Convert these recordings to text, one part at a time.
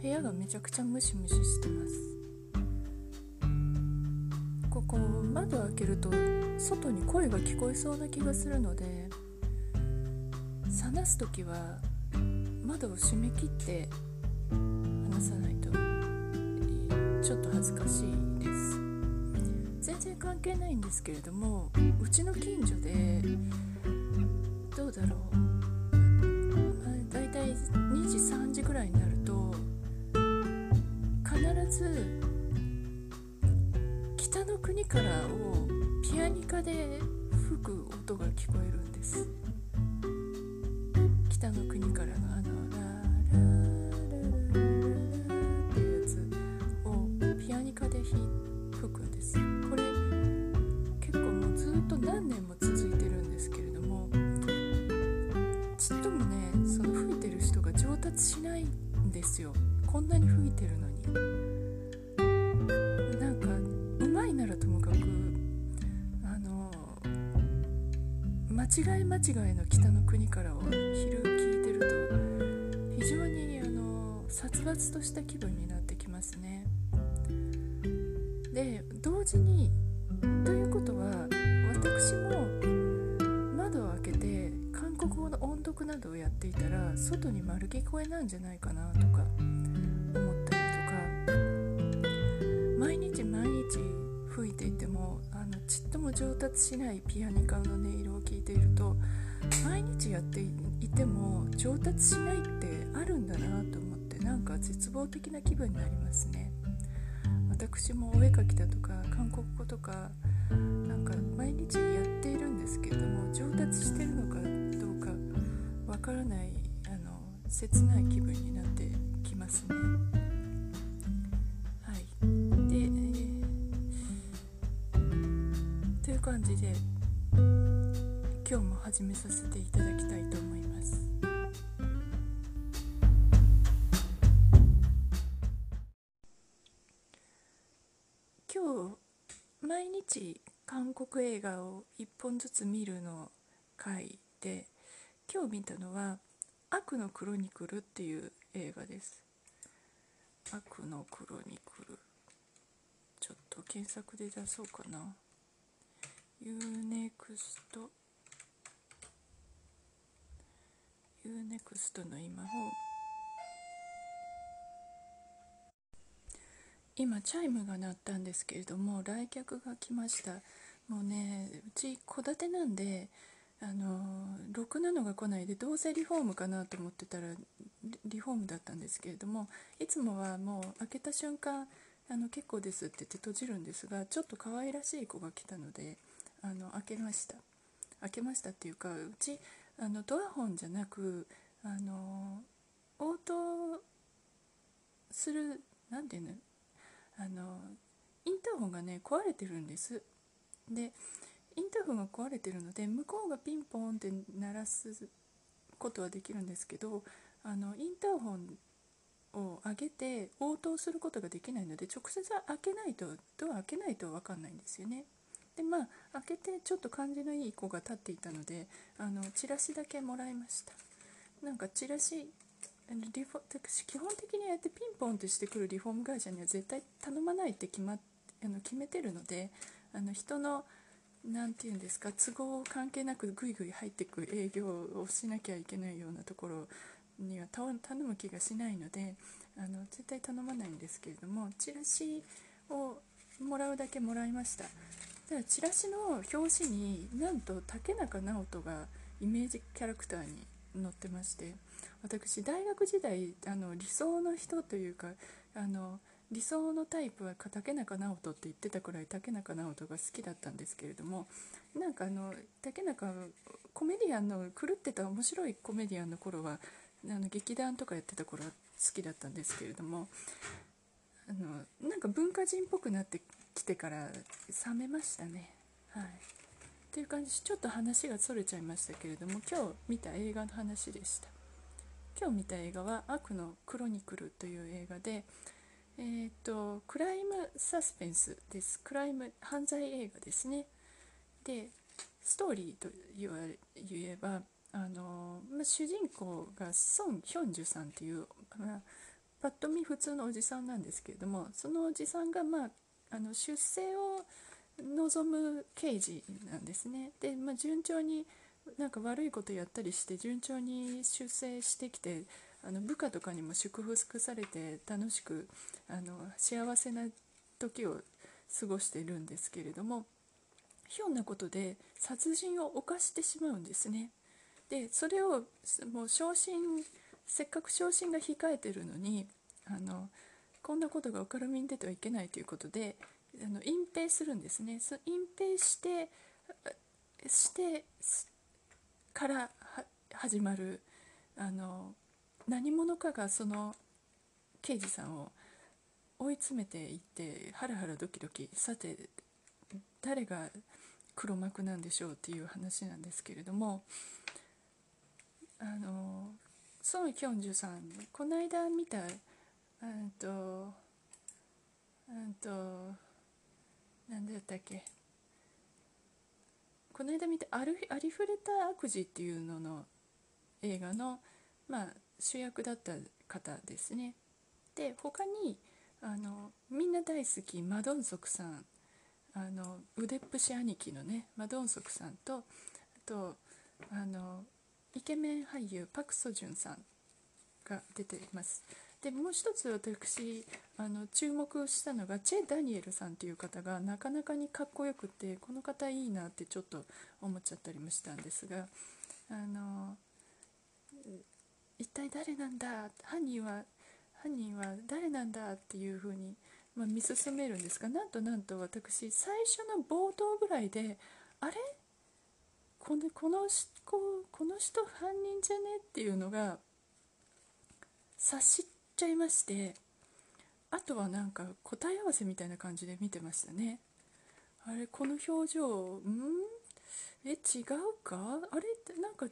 部屋がめちゃくちゃムシムシしてます。ここ窓開けると外に声が聞こえそうな気がするので話す時は窓を閉め切って話さないと。ちょっと恥ずかしいです。全然関係ないんですけれどもうちの近所でどうだろう、まあ、だいたい2時3時ぐらいになるとず北の国からをピアニカで吹く音が聞こえるんです。北の国からのあのララララララっていうやつをピアニカで吹くんです。これ結構もうずっと何年も続いてるんですけれどもちっともねその吹いてる人が上達しないんですよ。こんなに吹いてるのに。違い間違いの北の国からを昼聞いてると非常にあの殺伐とした気分になってきますね。で同時にということは私も窓を開けて韓国語の音読などをやっていたら外に丸聞こえなんじゃないかなとかも上達しないピアニカの音色を聞いていると毎日やっていても上達しないってあるんだなと思ってなんか絶望的な気分になりますね。私もお絵描きだとか韓国語とかなんか毎日やっているんですけれども上達してるのかどうかわからないあの切ない気分になってきますね。始めさせていただきたいと思います。今日毎日韓国映画を1本ずつ見るの回で今日見たのは「悪のクロニクル」っていう映画です。悪のクロニクル。ちょっと検索で出そうかな。UNEXT UNEXT の今を今チャイムが鳴ったんですけれども来客が来ました。もうねうち戸建てなんであのろくなのが来ないでどうせリフォームかなと思ってたらリリフォームだったんですけれどもいつもはもう開けた瞬間あの結構ですって言って閉じるんですがちょっと可愛らしい子が来たのであの開けました。開けましたっていうかうちあのドアホンじゃなくあの応答するなんていうのあのインターホンがね壊れてるんです。でインターホンが壊れてるので向こうがピンポーンって鳴らすことはできるんですけどあのインターホンを上げて応答することができないので直接開けないとドア開けないと分かんないんですよね。でまあ開けてちょっと感じのいい子が立っていたのであのチラシだけもらいました。なんかチラシリフォ私基本的にああやってピンポンってしてくるリフォーム会社には絶対頼まないって決,、ま、あの決めてるのであの人の何て言うんですか都合関係なくぐいぐい入ってく営業をしなきゃいけないようなところには頼む気がしないのであの絶対頼まないんですけれどもチラシをもらうだけもらいました。ただチラシの表紙になんと竹中直人がイメージキャラクターに載ってまして私大学時代あの理想の人というかあの理想のタイプは竹中直人って言ってたくらい竹中直人が好きだったんですけれどもなんかあの竹中コメディアンの狂ってた面白いコメディアンの頃はあの劇団とかやってた頃は好きだったんですけれどもあのなんか文化人っぽくなってきてから冷めましたね。はい、っていう感じでちょっと話がそれちゃいましたけれども今日見た映画の話でした。今日見た映画は「悪のクロニクル」という映画でえーと、クライムサスペンスです。クライム犯罪映画ですね。でストーリーと言えばあの、まあ、主人公がソン・ヒョンジュさんっていう、まあ、ぱっと見普通のおじさんなんですけれどもそのおじさんが、まあ、あの出世を望む刑事なんですねで、まあ、順調になんか悪いことやったりして順調に出世してきてあの部下とかにも祝福されて楽しくあの幸せな時を過ごしているんですけれどもひょんなことで殺人を犯してしまうんですね。でそれをもう昇進せっかく昇進が控えてるのにあのこんなことが明るみに出てはいけないということであの隠蔽するんですね。そ隠蔽してしてから始まるあの何者かがその刑事さんを追い詰めていってハラハラドキドキさて誰が黒幕なんでしょうっていう話なんですけれどもあのソン・キョンジュさんこの間見たうんとうんと何だったっけ。この間見たある「ありふれた悪事」っていうのの映画の、まあ、主役だった方ですね。で他にあのみんな大好きマドンソクさん。あの腕っぷし兄貴のねマドンソクさんとあとあのイケメン俳優パク・ソジュンさんが出ています。でもう一つ私あの注目したのがチェ・ダニエルさんという方がなかなかにかっこよくてこの方いいなってちょっと思っちゃったりもしたんですがあの一体誰なんだ？犯人は犯人は誰なんだっていうふうに、まあ、見進めるんですがなんとなんと私最初の冒頭ぐらいであれ？このこのここの人犯人じゃね？っていうのが察しちゃいましてあとはなんか答え合わせみたいな感じで見てましたね。あれこの表情ん？え違うか？あれなんか違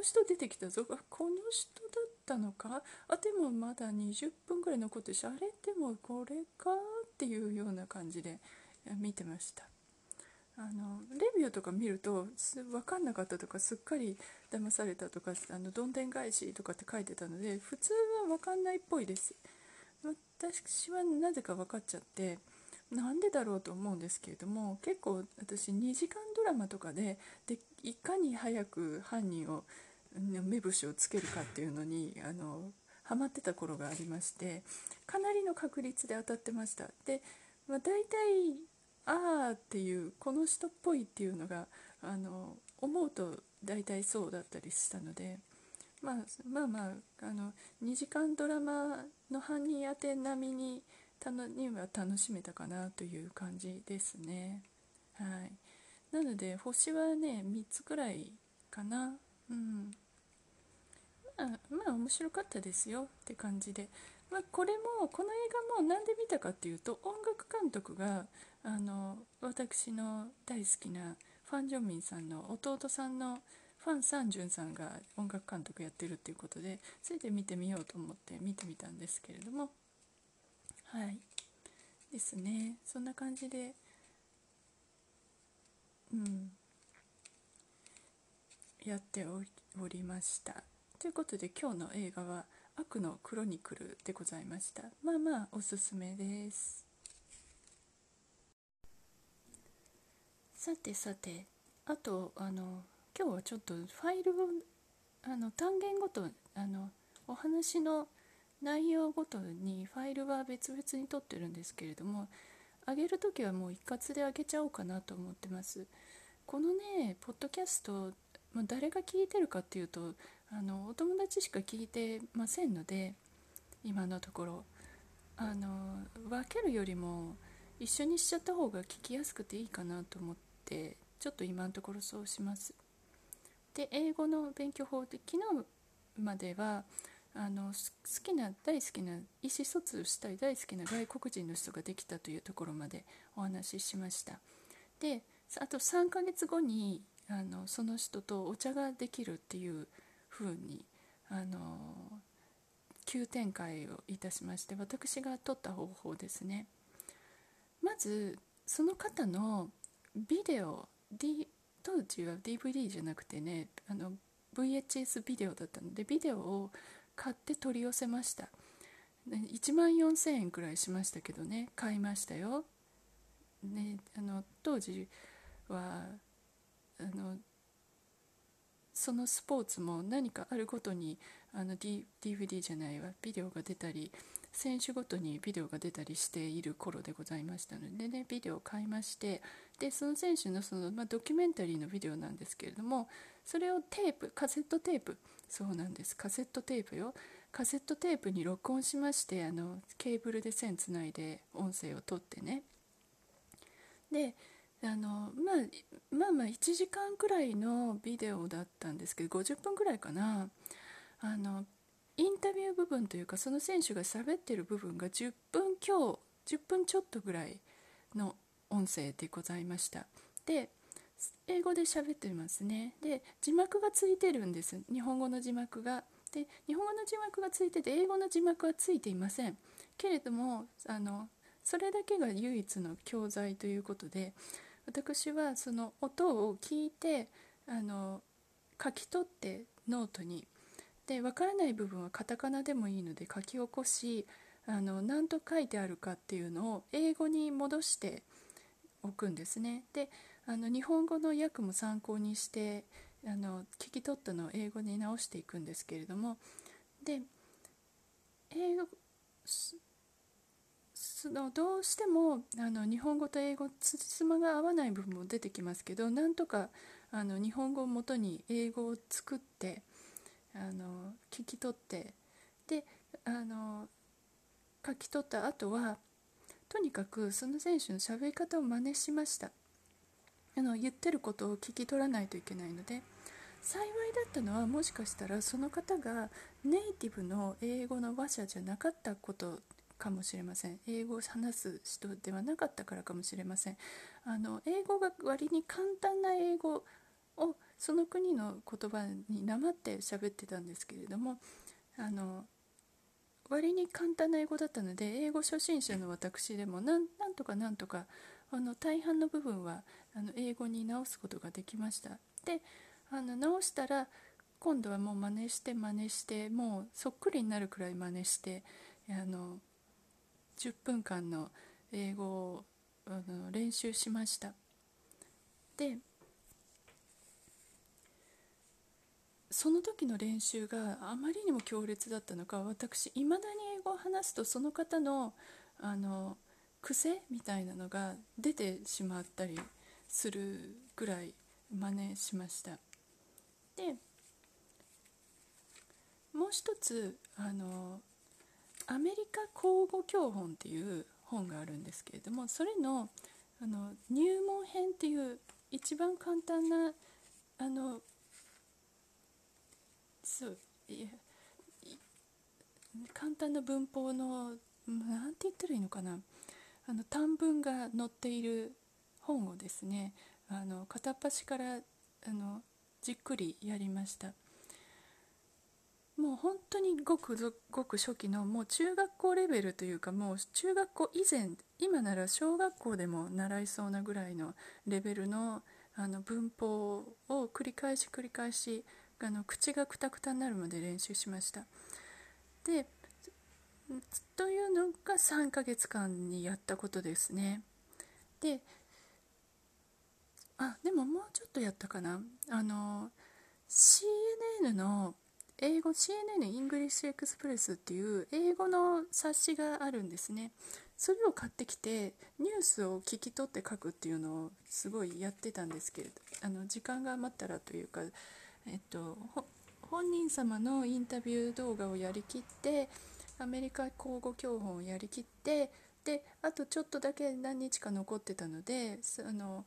う人出てきたぞ。あこの人だったのか？あでもまだ20分ぐらい残ってるしあれ？でもこれか？っていうような感じで見てました。あのレビューとか見ると分かんなかったとかすっかり騙されたとかあのどんでん返しとかって書いてたので普通は分かんないっぽいです。私はなぜか分かっちゃってなんでだろうと思うんですけれども結構私2時間ドラマとかででいかに早く犯人を目星をつけるかっていうのにあのハマってた頃がありましてかなりの確率で当たってました。で、まあ、大体ああっていうこの人っぽいっていうのがあの思うと大体そうだったりしたので、まあ、まあまああの2時間ドラマの犯人当て並みにたのには楽しめたかなという感じですね。はい、なので星はね3つくらいかな。うん。あ、まあ面白かったですよって感じで。まあ、これもこの映画も何で見たかっていうと音楽監督があの私の大好きなファン・ジョンミンさんの弟さんのファン・サンジュンさんが音楽監督やってるっていうことでそれで見てみようと思って見てみたんですけれども。はい。ですね。そんな感じで。うん。やっておりました。ということで今日の映画は「悪のクロニクル」でございました。まあまあおすすめです。さてさてあとあの今日はちょっとファイルをあの単元ごとあのお話の内容ごとにファイルは別々に取ってるんですけれども上げる時はもう一括で上げちゃおうかなと思ってます。このねポッドキャスト、まあ、誰が聞いてるかっていうとあのお友達しか聞いてませんので今のところ。あの分けるよりも一緒にしちゃった方が聞きやすくていいかなと思ってちょっと今のところそうします。で英語の勉強法で昨日まではあの好きな大好きな意思疎通したい大好きな外国人の人ができたというところまでお話ししました。であと3ヶ月後にあのその人とお茶ができるっていう風にあの急展開をいたしまして私が取った方法ですね。まずその方のビデオ、D、当時は DVD じゃなくてねあの VHS ビデオだったのでビデオを買って取り寄せました。1万4000円くらいしましたけどね買いましたよ、ね、あの当時はあのそのスポーツも何かあるごとにあの、D、DVD じゃないわビデオが出たり選手ごとにビデオが出たりしている頃でございましたのでねビデオを買いましてでその選手のその、まあ、ドキュメンタリーのビデオなんですけれどもそれをテープカセットテープそうなんですカセットテープよカセットテープに録音しましてあのケーブルで線つないで音声を取ってね。であの、まあ、まあまあ1時間くらいのビデオだったんですけど50分くらいかな。あのインタビュー部分というかその選手が喋ってる部分が10分強10分ちょっとぐらいの音声でございました。で英語で喋ってますね。で字幕がついてるんです。日本語の字幕が。で日本語の字幕がついてて英語の字幕はついていません。けれどもあのそれだけが唯一の教材ということで私はその音を聞いてあの書き取ってノートにで分からない部分はカタカナでもいいので書き起こしあの何と書いてあるかっていうのを英語に戻しておくんですね。であの日本語の訳も参考にしてあの聞き取ったのを英語に直していくんですけれどもで英語そのどうしてもあの日本語と英語つじまが合わない部分も出てきますけどなんとかあの日本語をもとに英語を作ってあの聞き取ってであの書き取った後はとにかくその選手の喋り方を真似しました。あの言ってることを聞き取らないといけないので幸いだったのはもしかしたらその方がネイティブの英語の話者じゃなかったことかもしれません。英語を話す人ではなかったからかもしれません。あの英語が割に簡単な英語をその国の言葉になまって喋ってたんですけれどもあの割に簡単な英語だったので英語初心者の私でもなんとかなんとかあの大半の部分はあの英語に直すことができました。であの直したら今度はもう真似して真似してもうそっくりになるくらい真似してあの10分間の英語をあの練習しました。でその時の練習があまりにも強烈だったのか私いまだに英語を話すとその方のあの癖みたいなのが出てしまったりするぐらい真似しました。でもう一つあのアメリカ口語教本っていう本があるんですけれどもそれのあの入門編っていう一番簡単なあのそういや簡単な文法の何て言ったらいいのかな。あの短文が載っている本をですねあの片っ端からあのじっくりやりました。もう本当にごくごく初期のもう中学校レベルというかもう中学校以前今なら小学校でも習いそうなぐらいのレベルのあの文法を繰り返し繰り返しあの口がくたくたになるまで練習しました。でというのが3ヶ月間にやったことですね。であでももうちょっとやったかな。あの CNN の英語 CNN イングリッシュエクスプレスっていう英語の冊子があるんですね。それを買ってきてニュースを聞き取って書くっていうのをすごいやってたんですけれどあの時間が余ったらというか、えっと、本人様のインタビュー動画をやりきってアメリカ交互教本をやりきってであとちょっとだけ何日か残ってたのであの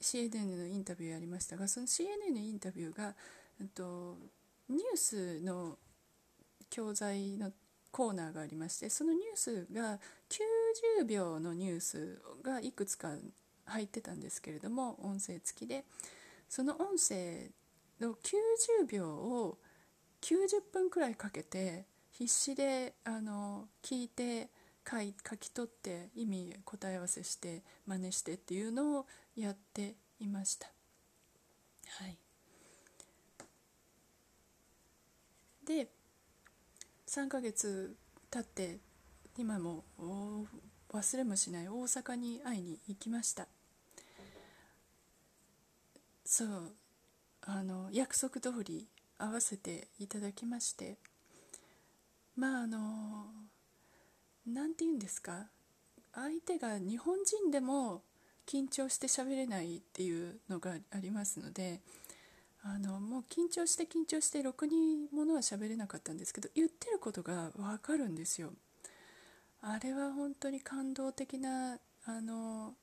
CNN のインタビューやりましたがその CNN のインタビューが、えっと、ニュースの教材のコーナーがありましてそのニュースが90秒のニュースがいくつか入ってたんですけれども音声付きでその音声の90秒を90分くらいかけて必死であの聞いて書い書き取って意味答え合わせして真似してっていうのをやっていました。はい、で3ヶ月経って今も忘れもしない大阪に会いに行きました。そうあの約束通り会わせていただきまして。まああの何て言うんですか？相手が日本人でも緊張して喋れないっていうのがありますのであのもう緊張して緊張してろくにものは喋れなかったんですけど言ってることが分かるんですよ。あれは本当に感動的なあの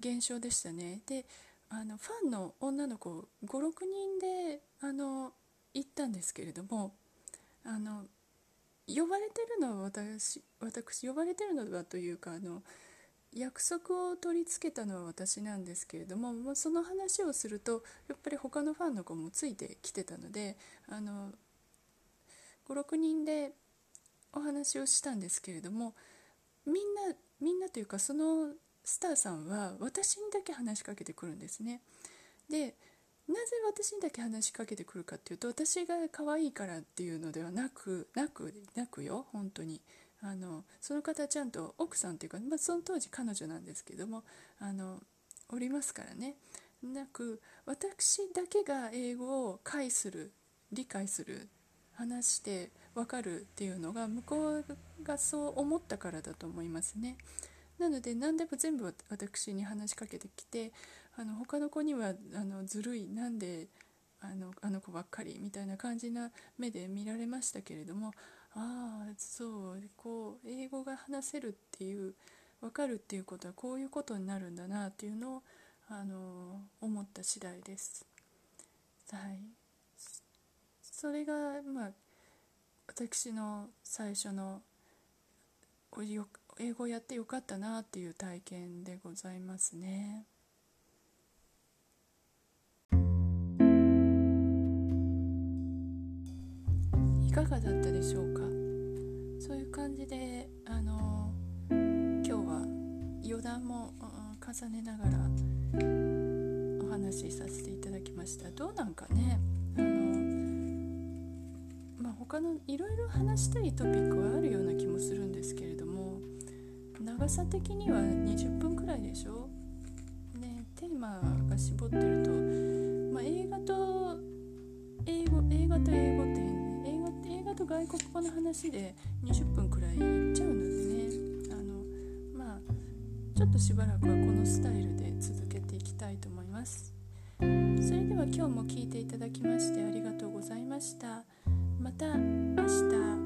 現象でしたね。であのファンの女の子56人であの行ったんですけれどもあの呼ばれてるのは私私呼ばれてるのはというかあの約束を取り付けたのは私なんですけれども、まあ、その話をするとやっぱり他のファンの子もついてきてたのであの56人でお話をしたんですけれどもみんなみんなというかそのスターさんは私にだけ話しかけてくるんですね。でなぜ私にだけ話しかけてくるかっていうと私が可愛いからっていうのではなくなくなくよ本当にあのその方ちゃんと奥さんっていうか、まあ、その当時彼女なんですけどもあのおりますからねなく私だけが英語を解する理解する話して分かるっていうのが向こうがそう思ったからだと思いますね。なので何でも全部私に話しかけてきてあの他の子にはあのずるいなんであのあの子ばっかりみたいな感じな目で見られましたけれどもああそうこう英語が話せるっていう分かるっていうことはこういうことになるんだなっていうのをあの思った次第です。はい、それが、まあ、私の最初の英語やってよかったなっていう体験でございますね。かがだったでしょうか？そういう感じであの今日は余談も、重ねながらお話しさせていただきました。どうなんかね？あのまあ他のいろいろ話したいトピックはあるような気もするんですけれども長さ的には20分くらいでしょ？ねテーマが絞ってると、と外国語の話で20分くらいいっちゃうのでね。あのまあちょっとしばらくはこのスタイルで続けていきたいと思います。それでは今日も聴いていただきましてありがとうございました。また明日。